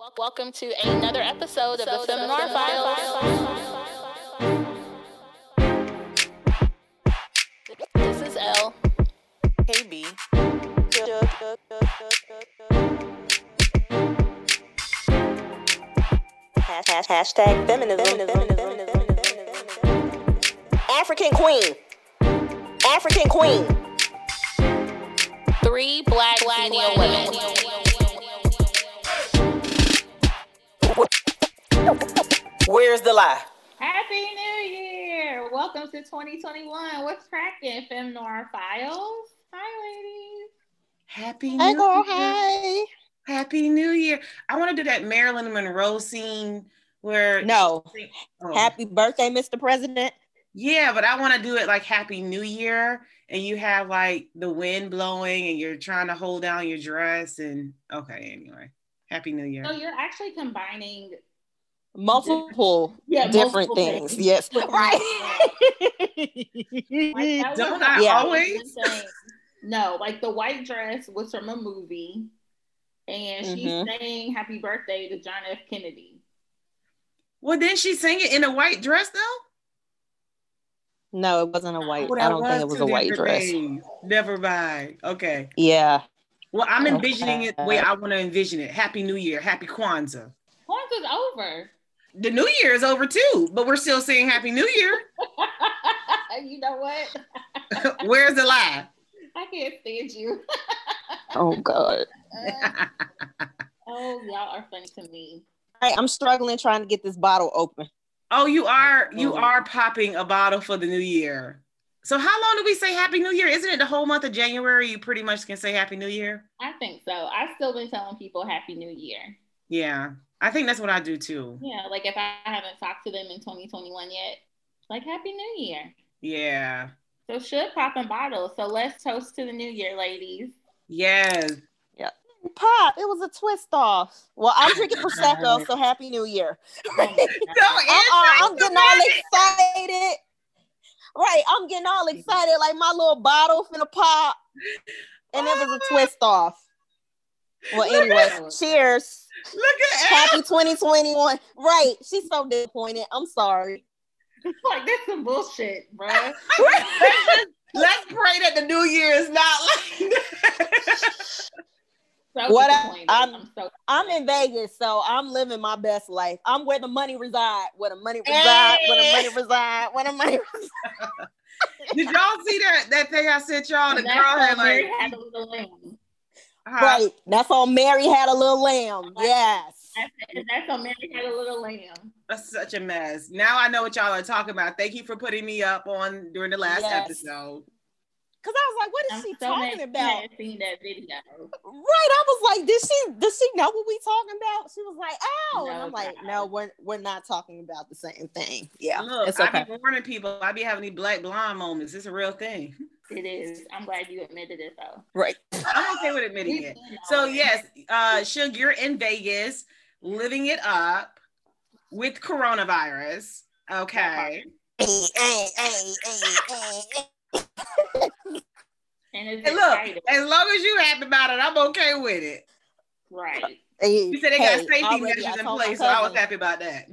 Welcome to another episode of the Fem Noir Files. This is L. Hey B. Hashtag feminism. African queen. African queen. Three black, black women. Where's the lie? Happy New Year! Welcome to 2021. What's cracking, Fem Noir Files? Hi, ladies. Happy Hey, New girl. Year. Hey. Happy New Year. I want to do that Marilyn Monroe scene where No. Oh. Happy birthday, Mr. President. Yeah, but I want to do it like Happy New Year and you have like the wind blowing and you're trying to hold down your dress and okay, anyway. Happy New Year. So you're actually combining Multiple Yeah, different multiple things. things. Yes. Like, Right. that Don't was- I Yeah, always? No, like the white dress was from a movie, and she's Mhm. saying "Happy Birthday" to John F. Kennedy. Well, didn't she sing it in a white dress though? no, it wasn't a white. Oh, I don't think it was a white dress. days. Never mind. Okay. Yeah. Well, I'm envisioning it the way I want to envision it. Happy New Year. Happy Kwanzaa. Kwanzaa's over. The New Year is over too, but we're still saying Happy New Year. you know what? Where's the lie? I can't stand you. Oh God. oh, y'all are funny to me. All right, I'm struggling trying to get this bottle open. oh, you are you Mhm. are popping a bottle for the new year. So how long do we say Happy New Year? Isn't it the whole month of January? You pretty much can say Happy New Year. I think so. I've still been telling people Happy New Year. Yeah, I think that's what I do too. Yeah, like if I haven't talked to them in 2021 yet, like Happy New Year. Yeah. So should pop in bottles. So let's toast to the new year, ladies. Yes. Yeah. Pop, it was a twist off. Well, I'm drinking Prosecco, so Happy New Year. Oh my God. Uh-uh, I'm getting all excited. Right, I'm getting all excited like my little bottle finna pop. And it was a oh. twist off. Well, anyway, cheers. Look at Happy 2021. Right. She's so disappointed. I'm sorry. like that's some bullshit, bro. let's, let's pray that the new year is not like that. So What I, I'm, I'm so I'm in Vegas, so I'm living my best life. I'm where the money reside, where the money reside, where the money reside, where the money reside. Did y'all see that that thing I sent y'all? The girl had like had a little lamb. Huh? Right. That's on Mary had a little lamb. Yes. That's, that's on Mary had a little lamb. That's such a mess. Now I know what y'all are talking about. Thank you for putting me up on during the last Yes. episode. Cause I was like, what is I'm she so talking you about? hadn't seen that video. Right. I was like, did she does she know what we talking about? She was like, oh. and I'm like, God. no, we're we're not talking about the same thing. Yeah. Look, it's I okay. be warning people. I be having these black blonde moments. It's a real thing. It is. I'm glad you admitted it though. Right. I'm okay with admitting it. So yes, uh Suge, you're in Vegas, living it up with coronavirus. Okay. Hey, hey, hey, hey, hey. And it's And look, as long as you happy about it, I'm okay with it. right. Hey, You said they hey, got safety measures in place, so I was happy about that.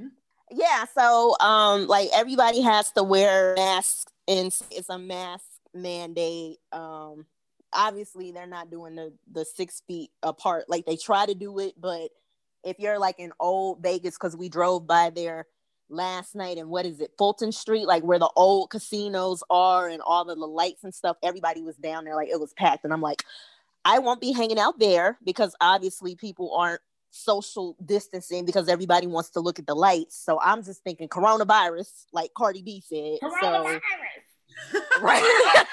Yeah, so um like everybody has to wear masks and it's a mask mandate. Um obviously they're not doing the the six feet apart like they try to do it, but if you're like in old Vegas, because we drove by there last night and what is it, Fulton Street, like where the old casinos are and all the, the lights and stuff, everybody was down there, like it was packed. And I'm like, I won't be hanging out there because obviously people aren't social distancing because everybody wants to look at the lights. So I'm just thinking coronavirus, like Cardi B said. So. Right.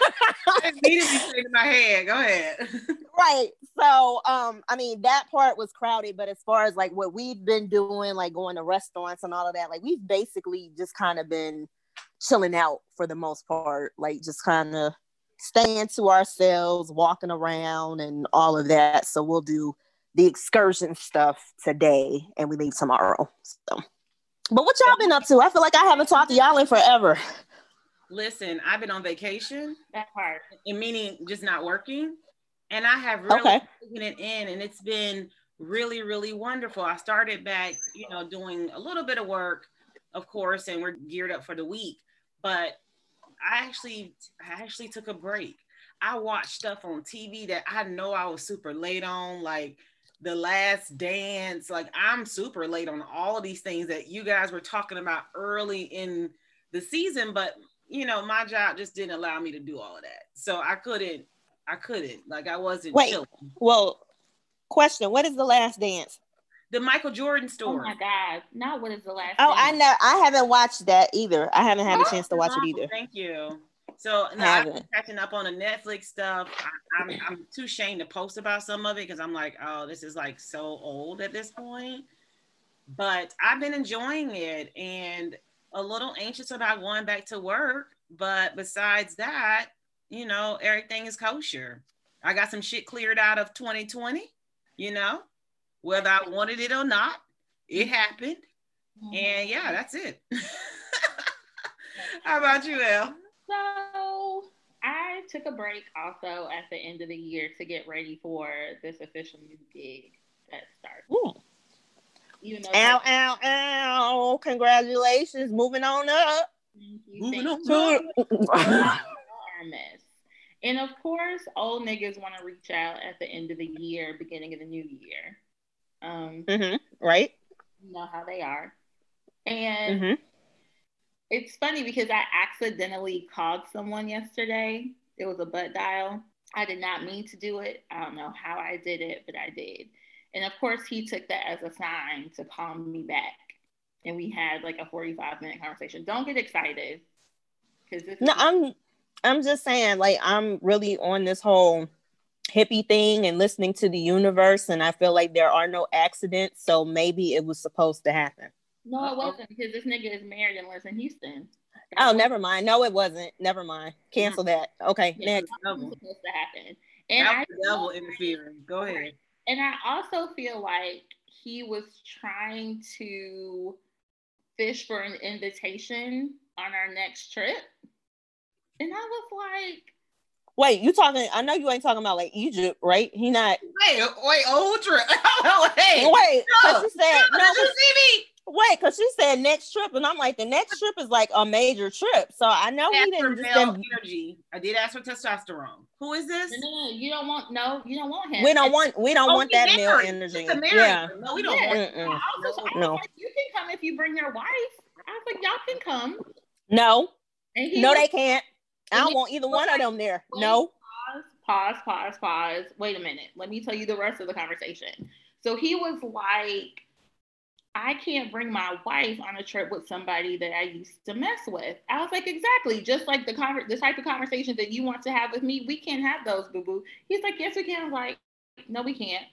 It immediately came to my head. Go ahead. right. So um, I mean that part was crowded, but as far as like what we've been doing, like going to restaurants and all of that, like we've basically just kind of been chilling out for the most part, like just kind of staying to ourselves, walking around and all of that. So we'll do the excursion stuff today and we leave tomorrow. So but what y'all been up to? I feel like I haven't talked to y'all in forever. Listen, I've been on vacation, That part. and meaning just not working, and I have really Okay. taken it in, and it's been really, really wonderful. I started back, you know, doing a little bit of work, of course, and we're geared up for the week. But I actually, I actually took a break. I watched stuff on TV that I know I was super late on, like The Last Dance. Like I'm super late on all of these things that you guys were talking about early in the season, but you know, my job just didn't allow me to do all of that. So I couldn't, I couldn't, like I wasn't Wait. chilling. Well, question: What is the last dance? The Michael Jordan story. Oh my God. Not what is the last Oh, I know. I haven't watched that either. I haven't had a chance to watch it either. Thank you. So no, I've been catching up on the Netflix stuff. I, I'm I'm too ashamed to post about some of it because I'm like, oh, this is like so old at this point. But I've been enjoying it and a little anxious about going back to work. But besides that, you know, everything is kosher. I got some shit cleared out of 2020. You know, whether I wanted it or not, it happened. And yeah, mm-hmm. that's it. How about you, El? So I took a break also at the end of the year to get ready for this official new gig that starts. Ooh. Even though Ow, ow, ow. Congratulations. Moving on up. Thank you, Moving on. you. To- Our miss. And of course, old niggas want to reach out at the end of the year, beginning of the new year. Um, Mhm. Right? you know how they are. And hmm it's funny because I accidentally called someone yesterday. It was a butt dial. I did not mean to do it. I don't know how I did it, but I did. And of course, he took that as a sign to call me back. And we had like a 45 minute conversation. Don't get excited. Because this No, I'm I'm just saying, like, I'm really on this whole hippie thing and listening to the universe, and I feel like there are no accidents, so maybe it was supposed to happen. no, it wasn't because this nigga is married and lives in Houston. Oh, never mind. No, it wasn't. Never mind. Cancel that. Okay, Yeah, next. was supposed to happen. And That I the devil interfering. Go ahead. And I also feel like he was trying to fish for an invitation on our next trip. And I was like, Wait, you talking? I know you ain't talking about like Egypt, right? He not. Wait, wait, old trip. oh, hey. Wait, no, cause she said no, no. did you see me? Wait, cause she said next trip, and I'm like, the next trip is like a major trip. So I know he didn't. Just male didn't- energy. I did ask for testosterone. Who is this? no, no, no, you don't want, no, you don't want him. we don't want. We don't Oh, want he that male energy. He's a Yeah. No, we don't Yeah. want also, I No. like, you can come if you bring your wife. I was like, y'all can come. No, he no, was they can't. I don't want either one of them there. Wait. No. pause, pause, pause. Wait a minute. Let me tell you the rest of the conversation. So he was like, I can't bring my wife on a trip with somebody that I used to mess with. I was like, exactly. Just like the conver- the type of conversation that you want to have with me, we can't have those, boo boo. He's like, yes, we can. I was like, no, we can't.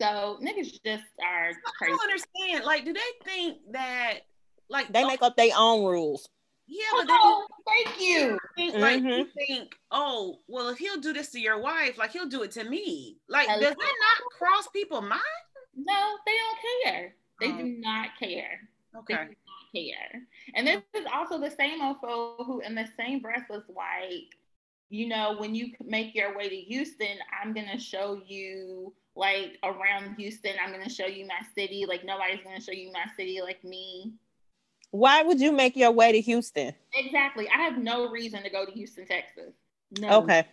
So niggas just are I don't understand. Like, do they think that, like, They make up their own rules. yeah, but they Oh, thank you. think, like, Mhm. you think, oh, well, if he'll do this to your wife, like, he'll do it to me. Like, Hello? does that not cross people's mind? No, they don't care. They Oh. do not care. Okay. They do not care. And this is also the same mofo who, in the same breath, was like, you know, when you make your way to Houston, I'm gonna show you like around Houston. I'm gonna show you my city. Like nobody's gonna show you my city like me. Why would you make your way to Houston? Exactly. I have no reason to go to Houston, Texas. No. Okay.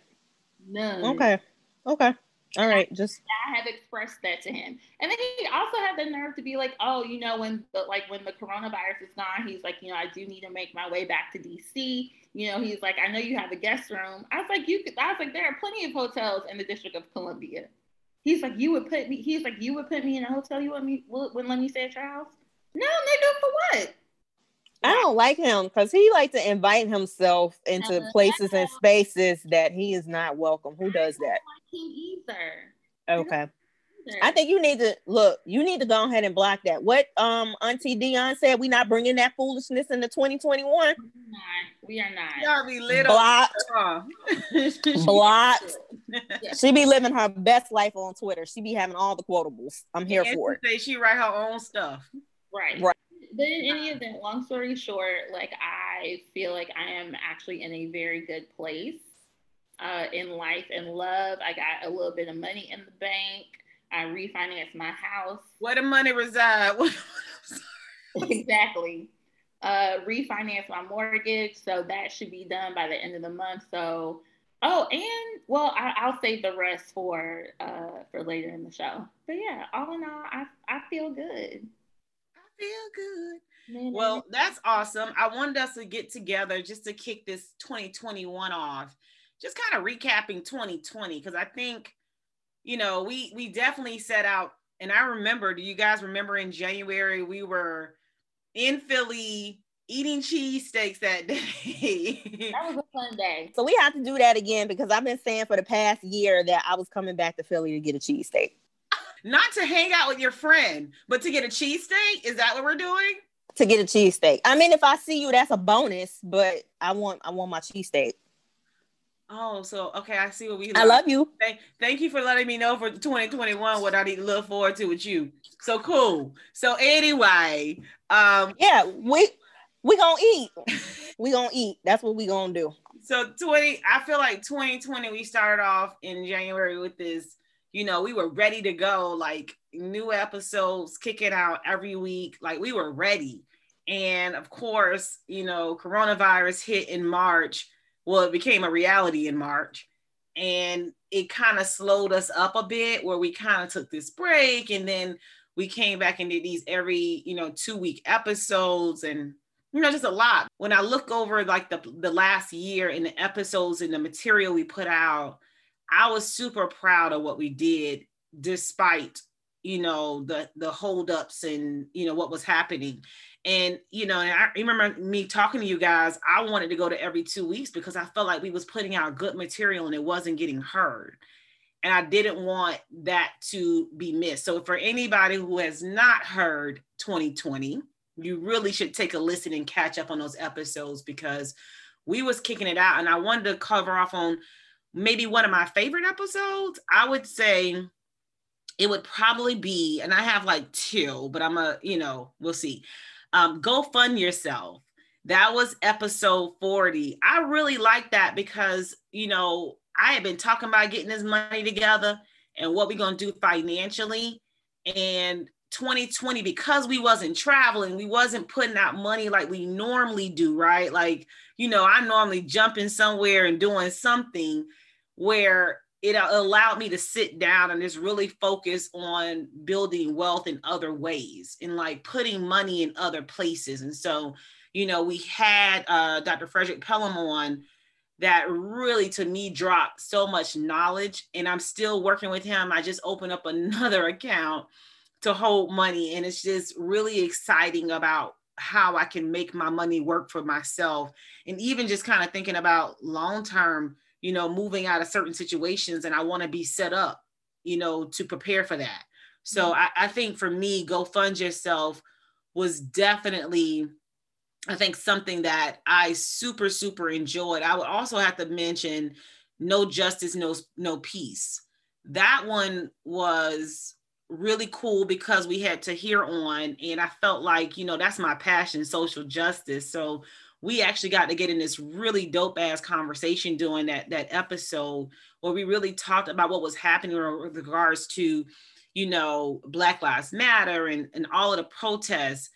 None. Okay. Okay. All right. Just I have expressed that to him. And then he also had the nerve to be like, oh, you know, when the like when the coronavirus is gone, he's like, you know, I do need to make my way back to DC. You know, he's like, I know you have a guest room. I was like, you could I was like, there are plenty of hotels in the District of Columbia. He's like, you would put me, he's like, you would put me in a hotel you want me wouldn't let me stay at your house? No, nigga, for what? I don't like him because he like to invite himself into Uh, places and spaces that he is not welcome. Who does that? Like either. Okay. Either. I think you need to look. You need to go ahead and block that. What um Auntie Dion said. We not bringing that foolishness into 2021. We're not. We are not. Y'all be lit Blocked. up. Blocked. Yeah. She be living her best life on Twitter. She be having all the quotables. I'm here for it. Say she write her own stuff. Right. Right. But in any event, long story short, like I feel like I am actually in a very good place uh, in life and love. I got a little bit of money in the bank. I refinanced my house. Where the money reside? exactly. Uh, refinance my mortgage, so that should be done by the end of the month. So, oh, and well, I, will save the rest for uh for later in the show. But yeah, all in all, I I feel good. I feel good. Well, that's awesome. I wanted us to get together just to kick this 2021 off, just kind of recapping 2020 because I think, you know, we we definitely set out. And I remember, do you guys remember in January we were in Philly eating cheesesteaks that day? that was a fun day. So we have to do that again because I've been saying for the past year that I was coming back to Philly to get a cheesesteak. Not to hang out with your friend, but to get a cheesesteak. Is that what we're doing? to get a cheesesteak. I mean, if I see you, that's a bonus, but I want I want my cheesesteak. Oh, so okay, I see what we. I love you. Thank, thank you for letting me know for 2021 what I need to look forward to with you. So cool. So anyway, um, yeah, we we gonna eat. we gonna eat. That's what we gonna do. So 20, I feel like 2020, we started off in January with this. You know, we were ready to go. Like new episodes kicking out every week. Like we were ready. And of course, you know, coronavirus hit in March. Well, it became a reality in March. And it kind of slowed us up a bit where we kind of took this break and then we came back and did these every, you know, two week episodes and you know, just a lot. When I look over like the the last year and the episodes and the material we put out, I was super proud of what we did despite you know the the holdups and you know what was happening. And you know and i remember me talking to you guys i wanted to go to every two weeks because i felt like we was putting out good material and it wasn't getting heard. And i didn't want that to be missed. So for anybody who has not heard 2020 you really should take a listen and catch up on those episodes because we was kicking it out. And i wanted to cover off on maybe one of my favorite episodes. I would say it would probably be, and I have like two, but I'm a, you know, we'll see. Um, Go Fund Yourself. That was episode 40. I really like that because, you know, I had been talking about getting this money together and what we're going to do financially. And 2020, because we wasn't traveling, we wasn't putting out money like we normally do, right? Like, you know, I normally jumping somewhere and doing something where it allowed me to sit down and just really focus on building wealth in other ways and like putting money in other places. And so, you know, we had uh, Dr. Frederick Pelham on that really to me dropped so much knowledge. And I'm still working with him. I just opened up another account to hold money. And it's just really exciting about how I can make my money work for myself. And even just kind of thinking about long term you know, moving out of certain situations and I want to be set up, you know, to prepare for that. So mm-hmm. I, I think for me, go fund yourself was definitely, I think something that I super, super enjoyed. I would also have to mention no justice, no, no peace. That one was really cool because we had to hear on and I felt like, you know, that's my passion, social justice. So we actually got to get in this really dope ass conversation during that that episode where we really talked about what was happening with regards to you know black lives matter and and all of the protests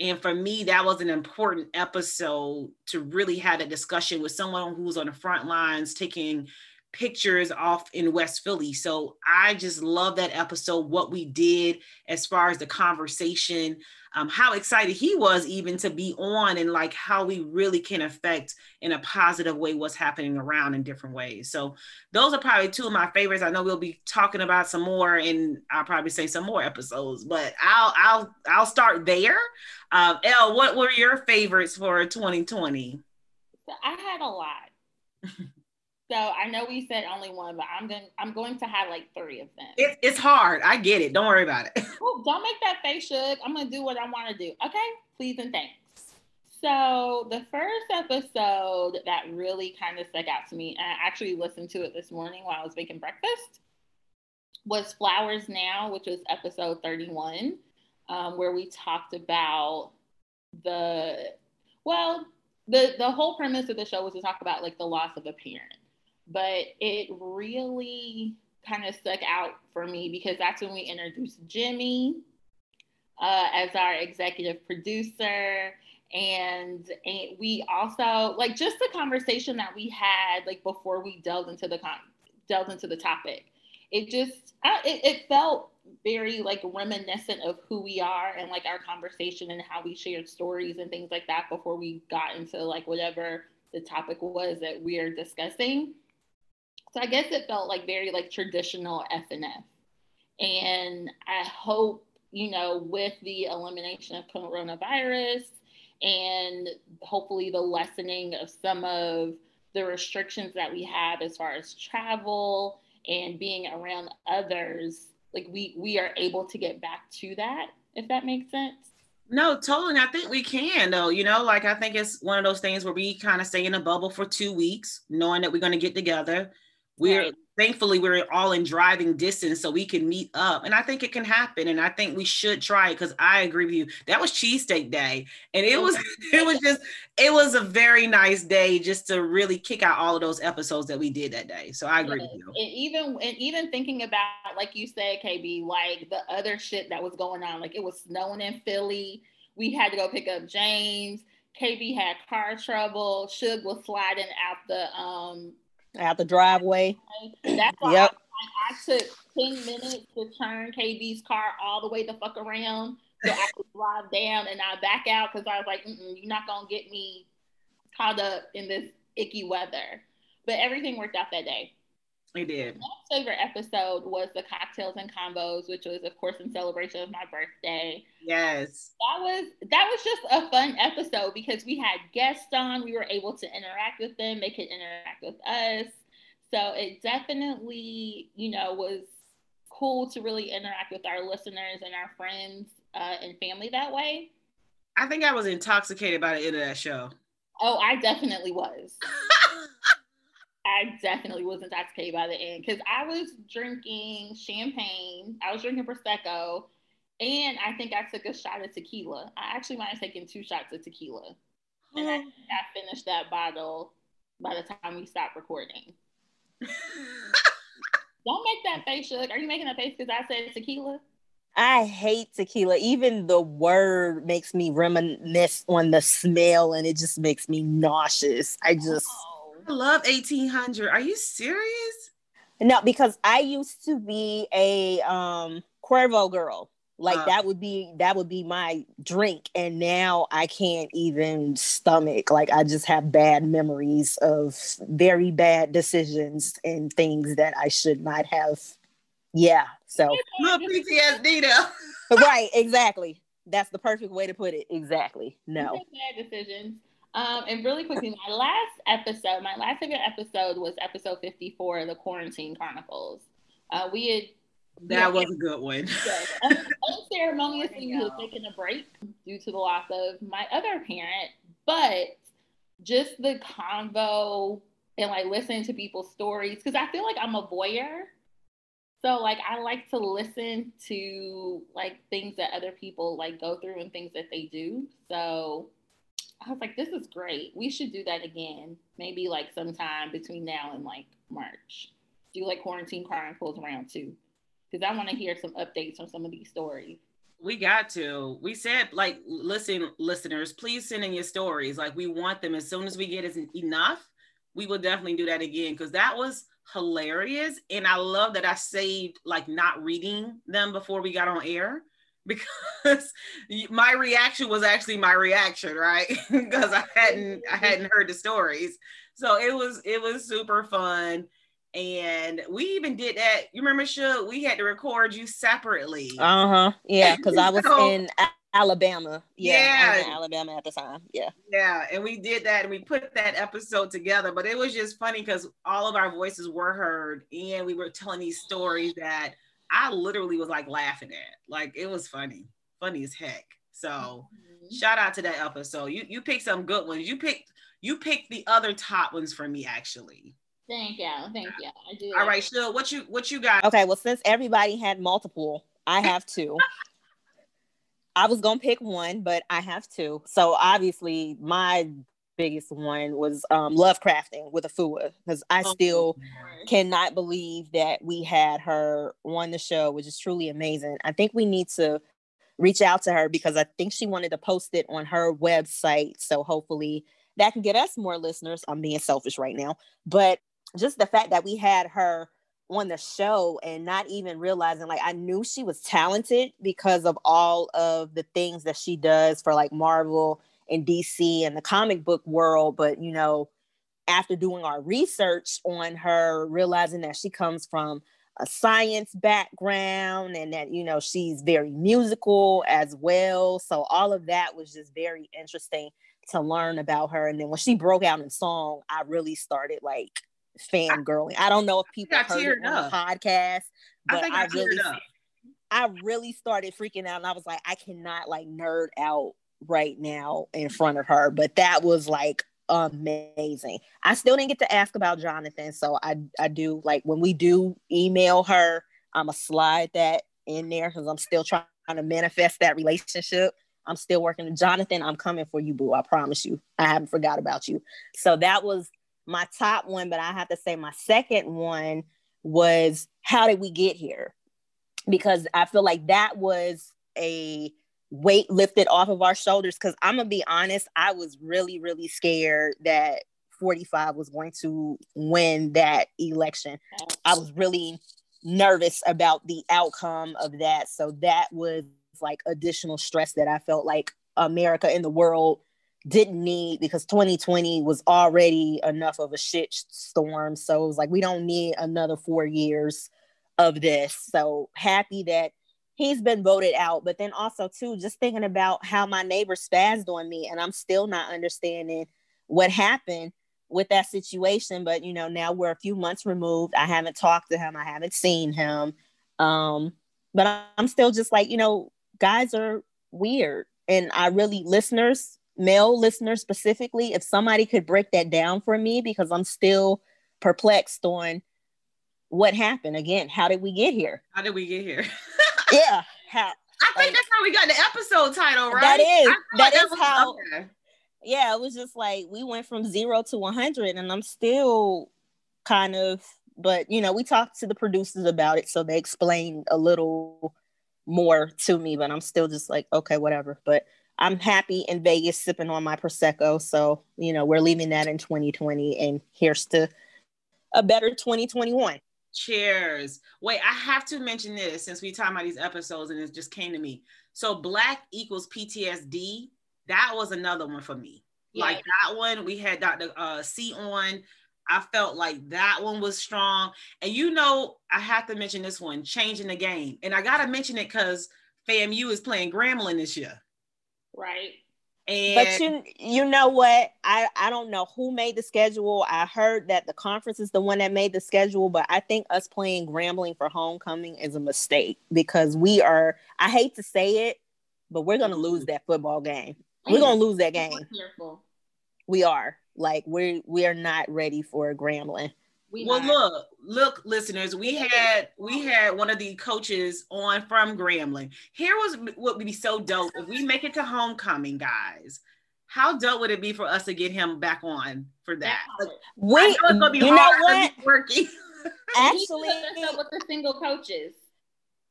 and for me that was an important episode to really have a discussion with someone who's on the front lines taking pictures off in West Philly. So I just love that episode, what we did as far as the conversation, um, how excited he was even to be on, and like how we really can affect in a positive way what's happening around in different ways. So those are probably two of my favorites. I know we'll be talking about some more, and I'll probably say some more episodes, but I'll I'll I'll start there. Um, Elle, what were your favorites for 2020? I had a lot. So I know we said only one, but I'm going I'm going to highlight three of them. It, it's hard. I get it. Don't worry about it. Well, don't make that face, Shug. I'm gonna do what I want to do. Okay, please and thanks. So the first episode that really kind of stuck out to me, and I actually listened to it this morning while I was making breakfast, was Flowers Now, which was episode 31, um, where we talked about the well, the the whole premise of the show was to talk about like the loss of a parent but it really kind of stuck out for me because that's when we introduced Jimmy uh, as our executive producer. And, and we also like just the conversation that we had like before we delved into the con- delved into the topic. It just it, it felt very like reminiscent of who we are and like our conversation and how we shared stories and things like that before we got into like whatever the topic was that we're discussing. So I guess it felt like very like traditional FNF. And I hope, you know, with the elimination of coronavirus and hopefully the lessening of some of the restrictions that we have as far as travel and being around others, like we we are able to get back to that, if that makes sense. No, totally. I think we can though. You know, like I think it's one of those things where we kind of stay in a bubble for two weeks, knowing that we're going to get together. We're right. thankfully we're all in driving distance, so we can meet up, and I think it can happen. And I think we should try it because I agree with you. That was cheesesteak day, and it was it was just it was a very nice day just to really kick out all of those episodes that we did that day. So I agree yes. with you. And even and even thinking about like you said, KB, like the other shit that was going on, like it was snowing in Philly. We had to go pick up James. KB had car trouble. Suge was sliding out the um out the driveway. That's why yep. I, I, took 10 minutes to turn KB's car all the way the fuck around so I could drive down and I back out because I was like, you're not gonna get me caught up in this icky weather. But everything worked out that day. We did. My favorite episode was the cocktails and combos, which was, of course, in celebration of my birthday. Yes. That was that was just a fun episode because we had guests on. We were able to interact with them. They could interact with us. So it definitely, you know, was cool to really interact with our listeners and our friends uh, and family that way. I think I was intoxicated by the end of that show. Oh, I definitely was. I definitely was intoxicated by the end because I was drinking champagne, I was drinking prosecco, and I think I took a shot of tequila. I actually might have taken two shots of tequila, and I, I finished that bottle by the time we stopped recording. Don't make that face, Shug. Are you making that face because I said tequila? I hate tequila. Even the word makes me reminisce on the smell, and it just makes me nauseous. I just. Oh I love 1800. Are you serious? No, because I used to be a um Cuervo girl. Like uh, that would be that would be my drink, and now I can't even stomach. Like I just have bad memories of very bad decisions and things that I should not have. Yeah, so little PTSD though. right, exactly. That's the perfect way to put it. Exactly. No bad decisions. Um, and really quickly, my last episode, my last favorite episode was episode 54, The Quarantine Chronicles. Uh, we had that was a good one. Unceremoniously, we had taken a break due to the loss of my other parent, but just the convo and like listening to people's stories, because I feel like I'm a voyeur. So like I like to listen to like things that other people like go through and things that they do. So I was like, this is great. We should do that again. Maybe like sometime between now and like March. Do like quarantine chronicles around too. Because I want to hear some updates on some of these stories. We got to. We said, like, listen, listeners, please send in your stories. Like, we want them as soon as we get enough. We will definitely do that again because that was hilarious. And I love that I saved like not reading them before we got on air because my reaction was actually my reaction, right? because I hadn't I hadn't heard the stories. So it was it was super fun. And we even did that. You remember, Should we had to record you separately. Uh huh. Yeah, because I was so, in Alabama. Yeah, yeah. Alabama at the time. Yeah. Yeah, and we did that, and we put that episode together. But it was just funny because all of our voices were heard, and we were telling these stories that I literally was like laughing at. Like it was funny, funny as heck. So mm-hmm. shout out to that episode. You you picked some good ones. You picked you picked the other top ones for me actually. Thank you, thank you. I do. All right, Shil, what you what you got? Okay, well since everybody had multiple, I have two. I was gonna pick one, but I have two. So obviously, my biggest one was um, Lovecrafting with Afua because I Oh, still Lord. cannot believe that we had her on the show, which is truly amazing. I think we need to reach out to her because I think she wanted to post it on her website. So hopefully that can get us more listeners. I'm being selfish right now, but just the fact that we had her on the show and not even realizing like I knew she was talented because of all of the things that she does for like Marvel and DC and the comic book world, but you know, after doing our research on her, realizing that she comes from a science background and that you know she's very musical as well. So all of that was just very interesting to learn about her. And then when she broke out in song, I really started like fangirling. I don't know if people I heard it on the podcast, but I, I really. I really started freaking out and I was like, I cannot like nerd out right now in front of her. But that was like amazing. I still didn't get to ask about Jonathan. So I I do like when we do email her, I'ma slide that in there because I'm still trying to manifest that relationship. I'm still working with Jonathan. I'm coming for you, boo. I promise you. I haven't forgot about you. So that was my top one, but I have to say my second one was how did we get here? Because I feel like that was a weight lifted off of our shoulders. Because I'm gonna be honest, I was really, really scared that 45 was going to win that election. I was really nervous about the outcome of that. So that was like additional stress that I felt like America and the world didn't need because 2020 was already enough of a shit storm. So it was like, we don't need another four years of this. So happy that he's been voted out. But then also, too, just thinking about how my neighbor spazzed on me and I'm still not understanding what happened with that situation. But, you know, now we're a few months removed. I haven't talked to him, I haven't seen him. Um, but I'm still just like, you know, guys are weird. And I really, listeners, male listeners specifically, if somebody could break that down for me, because I'm still perplexed on what happened. Again, how did we get here? How did we get here? Yeah, how? I think Like- that's how we got the episode title, right? That is- feel that is how- okay. Yeah, it was just like we went from zero to 100, and I'm still kind of, but you know, we talked to the producers about it, so they explained a little more to me, but I'm still just like, okay, whatever. But I'm happy in Vegas sipping on my Prosecco. So, you know, we're leaving that in 2020, and here's to a better 2021. Cheers. Wait, I have to mention this since we talking about these episodes and it just came to me. So black equals PTSD. That was another one for me. Like that one, we had Dr. Uh, C on. I felt like that one was strong. And you know, I have to mention this one, changing the game. And I gotta mention it because FAMU is playing Grambling this year. Right. And But you you know what? I I don't know who made the schedule. I heard that the conference is the one that made the schedule, but I think us playing Grambling for homecoming is a mistake because we are I hate to say it, but we're going to lose that football game. We're going to lose that game. Careful. We are. Like we we are not ready for Grambling. We well, not. look, look, listeners, we had we had one of the coaches on from Grambling. Here was what would be so dope if we make it to homecoming, guys. How dope would it be for us to get him back on for that? Like, I We know it's gonna be you know hard 'cause what? working. Actually He hooked us up with the single coaches.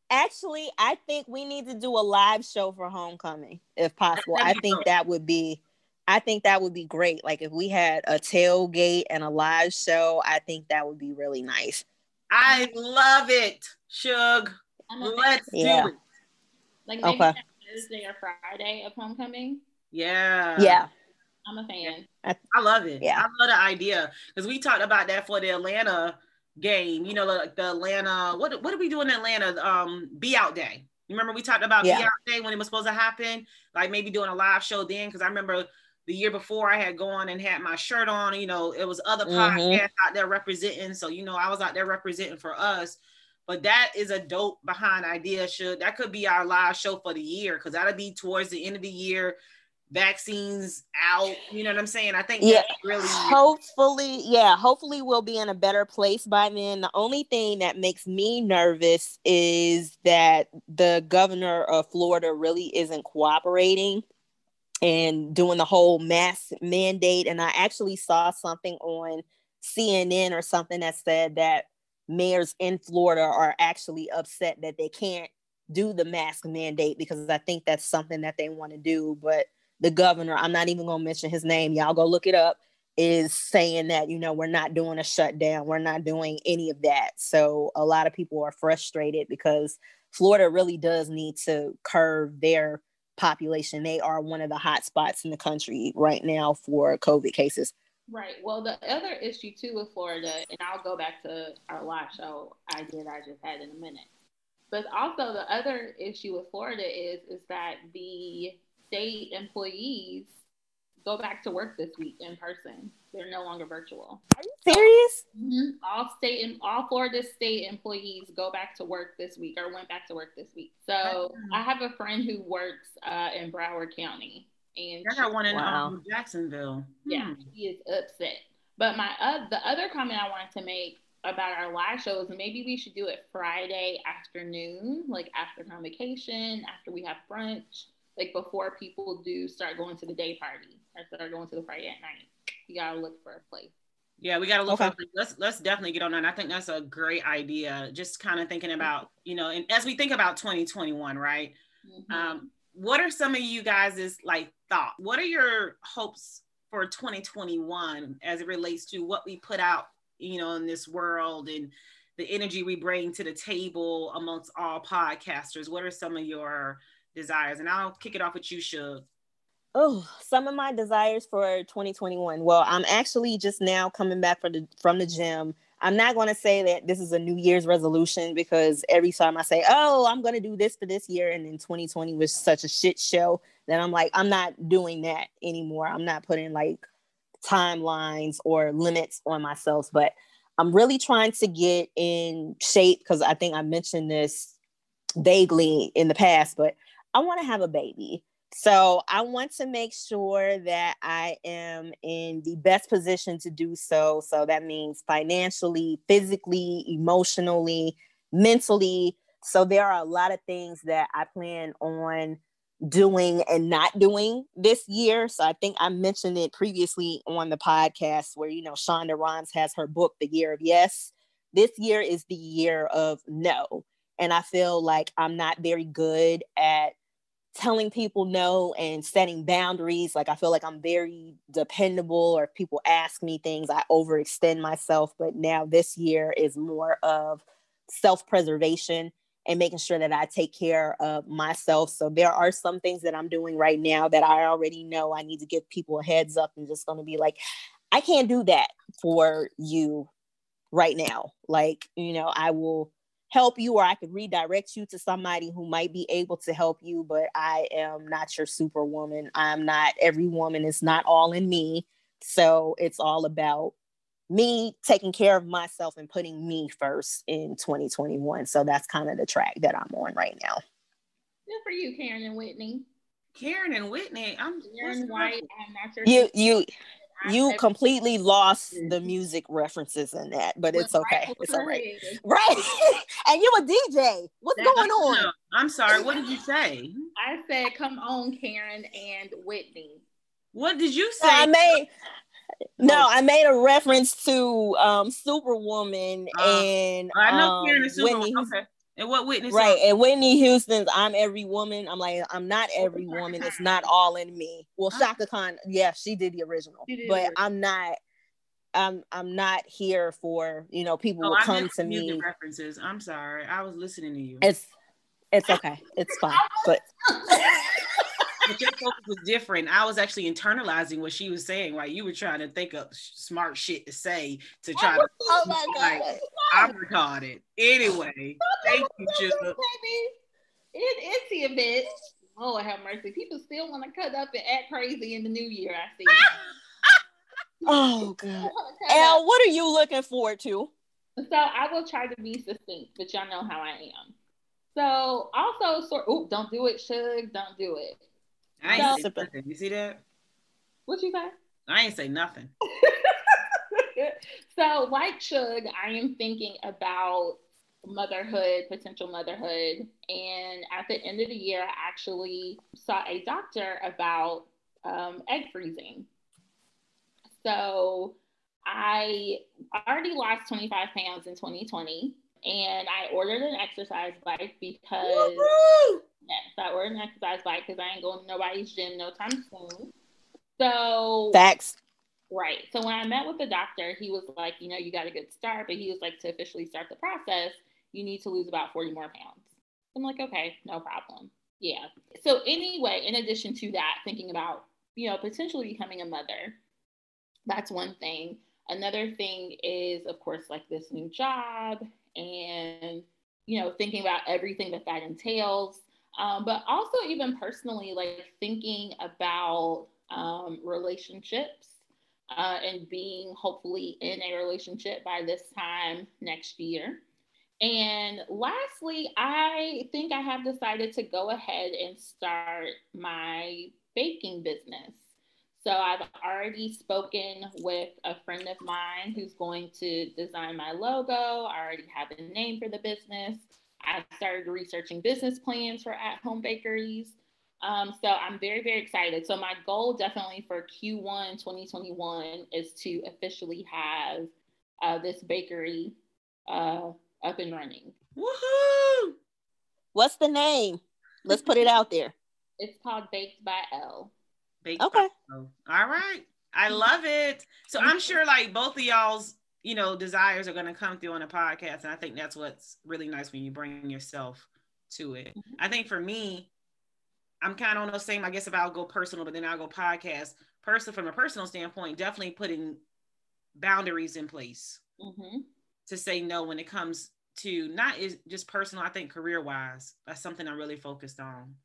actually I think we need to do a live show for homecoming if possible. I think that would be I think that would be great. Like if we had a tailgate and a live show, I think that would be really nice. I love it, Shug. I'm a. Let's Yeah. do it. Like maybe Okay. Thursday or Friday of homecoming. Yeah. yeah. I'm a fan. I love it. Yeah. I love the idea because we talked about that for the Atlanta game. You know, like the Atlanta. What what did we do in Atlanta? Um, Be Out Day. Remember we talked about Yeah. Be Out Day when it was supposed to happen? Like maybe doing a live show then because I remember the year before I had gone and had my shirt on. You know, it was other Mhm. podcasts out there representing. So you know, I was out there representing for us. But that is a dope behind idea. Should that could be our live show for the year because that'll be towards the end of the year. Vaccines out, you know what I'm saying? I think Yeah. that's really Hopefully, yeah, hopefully we'll be in a better place by then. The only thing that makes me nervous is that the governor of Florida really isn't cooperating. And doing the whole mask mandate. And I actually saw something on CNN or something that said that mayors in Florida are actually upset that they can't do the mask mandate because I think that's something that they want to do. But the governor, I'm not even going to mention his name, y'all go look it up, is saying that, you know, we're not doing a shutdown, we're not doing any of that. So a lot of people are frustrated because Florida really does need to curb their population. They are one of the hot spots in the country right now for COVID cases. Right. Well, the other issue too with Florida, and I'll go back to our live show idea did, I just had in a minute. But also the other issue with Florida is is that the state employees go back to work this week in person. They're no longer virtual. Are you serious? Mm-hmm. All state and all Florida state employees go back to work this week or went back to work this week. So I have a friend who works uh, in Broward County, and I got one in Wow. um, Jacksonville. yeah, Hmm. he is upset. But my uh, the other comment I wanted to make about our live show is maybe we should do it Friday afternoon, like after convocation, after we have brunch, like before people do start going to the day party or start going to the Friday at night. You gotta look for a place. Yeah, we got to look Okay. for let's let's definitely get on that. I think that's a great idea. Just kind of thinking about, you know, and as we think about 2021, right? Mhm. Um, what are some of you guys' like thought? What are your hopes for 2021 as it relates to what we put out, you know, in this world and the energy we bring to the table amongst all podcasters? What are some of your desires? And I'll kick it off with you, Shug. Oh, some of my desires for 2021. Well, I'm actually just now coming back from the from the gym. I'm not going to say that this is a New Year's resolution because every time I say, "Oh, I'm going to do this for this year," and then 2020 was such a shit show that I'm like, I'm not doing that anymore. I'm not putting like timelines or limits on myself, but I'm really trying to get in shape because I think I mentioned this vaguely in the past, but I want to have a baby. So I want to make sure that I am in the best position to do so. So that means financially, physically, emotionally, mentally. So there are a lot of things that I plan on doing and not doing this year. So I think I mentioned it previously on the podcast where, you know, Shonda Rhimes has her book, The Year of Yes. This year is the year of no. And I feel like I'm not very good at telling people no and setting boundaries. Like I feel like I'm very dependable, or if people ask me things, I overextend myself. But now this year is more of self preservation and making sure that I take care of myself. So there are some things that I'm doing right now that I already know I need to give people a heads up and just to be like, I can't do that for you right now. Like, you know, I will help you or I could redirect you to somebody who might be able to help you, but I am not your superwoman. I'm not every woman is not all in me. So it's all about me taking care of myself and putting me first in 2021. So that's kind of the track that I'm on right now. Good for you, Karyn and Whitney. Karyn and Whitney. I'm Karyn White, I'm not your You you I'm you every- completely lost the music references in that, but it's okay. Michael It's all right. Right. and you a DJ. What's That- going on? No, I'm sorry. What did you say? I said, come on, Karyn and Whitney. What did you No, I made no, Oh. I made a reference to um Superwoman Uh, and I know um, Karyn and Superwoman. Whitney Okay. And what witness? Right, and Whitney Houston's "I'm Every Woman." I'm like, I'm not every woman. It's not all in me. Well. Chaka Khan, yeah, she did the original, did but original. I'm not. I'm I'm not here for you know people Oh, will I come to me. references. I'm sorry. I was listening to you. It's it's okay. It's fine. But but your focus was different. I was actually internalizing what she was saying. Right, you were trying to think of smart shit to say to try to. oh my Like, god. I'm retarded. Anyway, thank you, Sugar. Baby, it's a bit. Lord have mercy. People still want to cut up and act crazy in the new year. I see. Oh god. Wanna cut Elle, up. what are you looking forward to? So I will try to be succinct, but y'all know how I am. So also, sort. Oh, don't do it, Shug. Don't do it. I ain't say nothing. You see that? What you say? I ain't say nothing. so, like Chug, I am thinking about motherhood, potential motherhood. And at the end of the year, I actually saw a doctor about um, egg freezing. So I already lost 25 pounds in 2020 and I ordered an exercise bike because yes, I ordered an exercise bike because I ain't going to nobody's gym no time soon. So Facts. Right. So when I met with the doctor, he was like, you know, you got a good start, but he was like, to officially start the process, you need to lose about 40 more pounds. I'm like, okay, no problem. Yeah. So anyway, in addition to that, thinking about, you know, potentially becoming a mother, that's one thing. Another thing is, of course, like this new job and, you know, thinking about everything that that entails. Um, but also even personally, like thinking about um, relationships uh, and being hopefully in a relationship by this time next year. And lastly, I think I have decided to go ahead and start my baking business. So I've already spoken with a friend of mine who's going to design my logo. I already have a name for the business. I started researching business plans for at home bakeries. Um, so I'm very, very excited. So my goal definitely for Q1 2021 is to officially have uh, this bakery uh, up and running. Woohoo! What's the name? Let's put it out there. It's called Baked by L. Baked Okay. All right. I love it. So I'm sure like both of y'all's, you know, desires are gonna come through on the podcast. And I think that's what's really nice when you bring yourself to it. Mhm. I think for me, I'm kind of on the same, I guess if I'll go personal, but then I'll go podcast. Person from a personal standpoint, definitely putting boundaries in place hmm to say no when it comes to not is just personal, I think career wise. That's something I'm really focused on.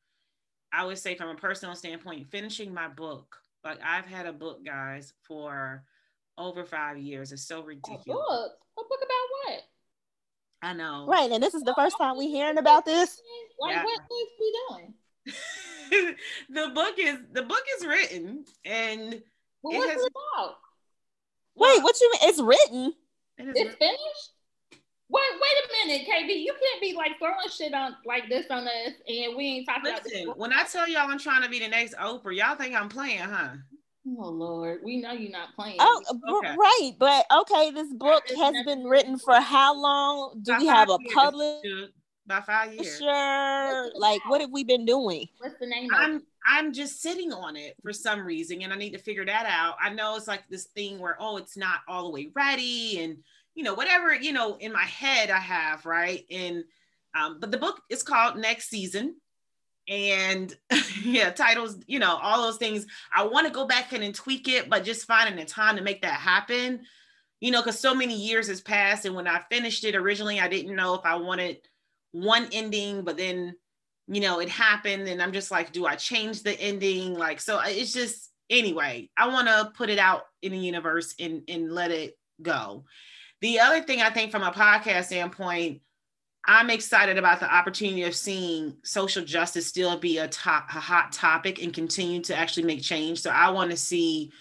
I would say from a personal standpoint, finishing my book. Like I've had a book, guys, for over five years. It's so A ridiculous. book? A book about what? I know. Right. And this is the first time we're hearing about this. Like Yeah. what needs to be doing? the book is the book is written and Well, It what's has- it about? Wait, what you mean? It's written. it is It's finished? Wait, wait a minute, KB. You can't be like throwing shit on like this on us, and we ain't talking about this. Listen, when I tell y'all I'm trying to be the next Oprah, y'all think I'm playing, huh? Oh Lord, we know you're not playing. Oh, uh, b- Okay. right. But okay, this book has been written for how long? Do About we have a years, publisher? dude. About five years. Like, what have we been doing? What's the name of I'm it? I'm just sitting on it for some reason, and I need to figure that out. I know it's like this thing where oh, it's not all the way ready, and you know whatever you know in my head I have right, and um, but the book is called Next Season, and yeah, titles, you know, all those things. I want to go back in and tweak it, but just finding the time to make that happen, you know, because so many years has passed, and when I finished it originally, I didn't know if I wanted one ending, but then you know, it happened and I'm just like, do I change the ending? Like, so it's just, anyway, I want to put it out in the universe and, and let it go. The other thing I think from a podcast standpoint, I'm excited about the opportunity of seeing social justice still be a top, a hot topic and continue to actually make change. So I want to see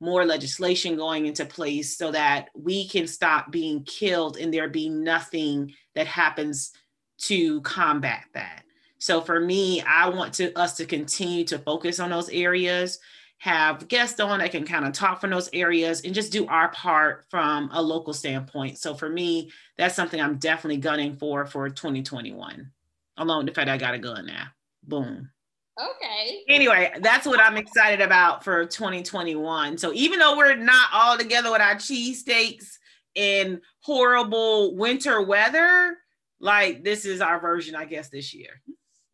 more legislation going into place so that we can stop being killed and there be nothing that happens to combat that. So for me, I want to us to continue to focus on those areas, have guests on that can kind of talk from those areas and just do our part from a local standpoint. So for me, that's something I'm definitely gunning for for 2021. Along with the fact I got a gun now. Boom. Okay. Anyway, that's what I'm excited about for 2021. So even though we're not all together with our cheesesteaks in horrible winter weather, like this is our version, I guess, this year.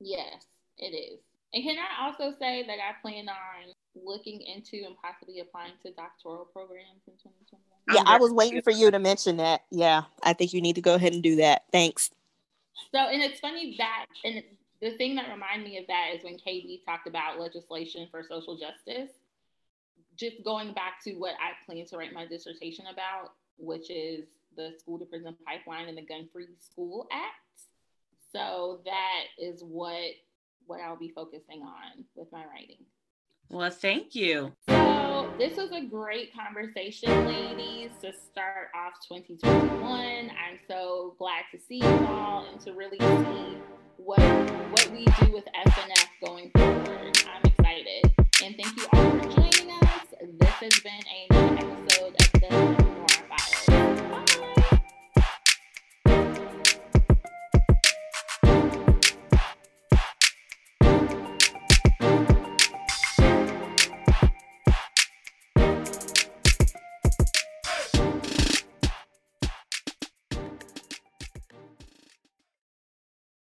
Yes, it is. And can I also say that I plan on looking into and possibly applying to doctoral programs in 2021? Yeah, I'm I very was waiting for you to mention that. Yeah, I think you need to go ahead and do that. Thanks. So, and it's funny that, and the thing that reminded me of that is when KB talked about legislation for social justice. Just going back to what I plan to write my dissertation about, which is the school to prison pipeline and the Gun Free School Act. So that is what what I'll be focusing on with my writing. Well, thank you. So, this was a great conversation, ladies, to start off 2021. I'm so glad to see you all and to really see what what we do with FNF going forward. I'm excited. And thank you all for joining us. This has been another episode of the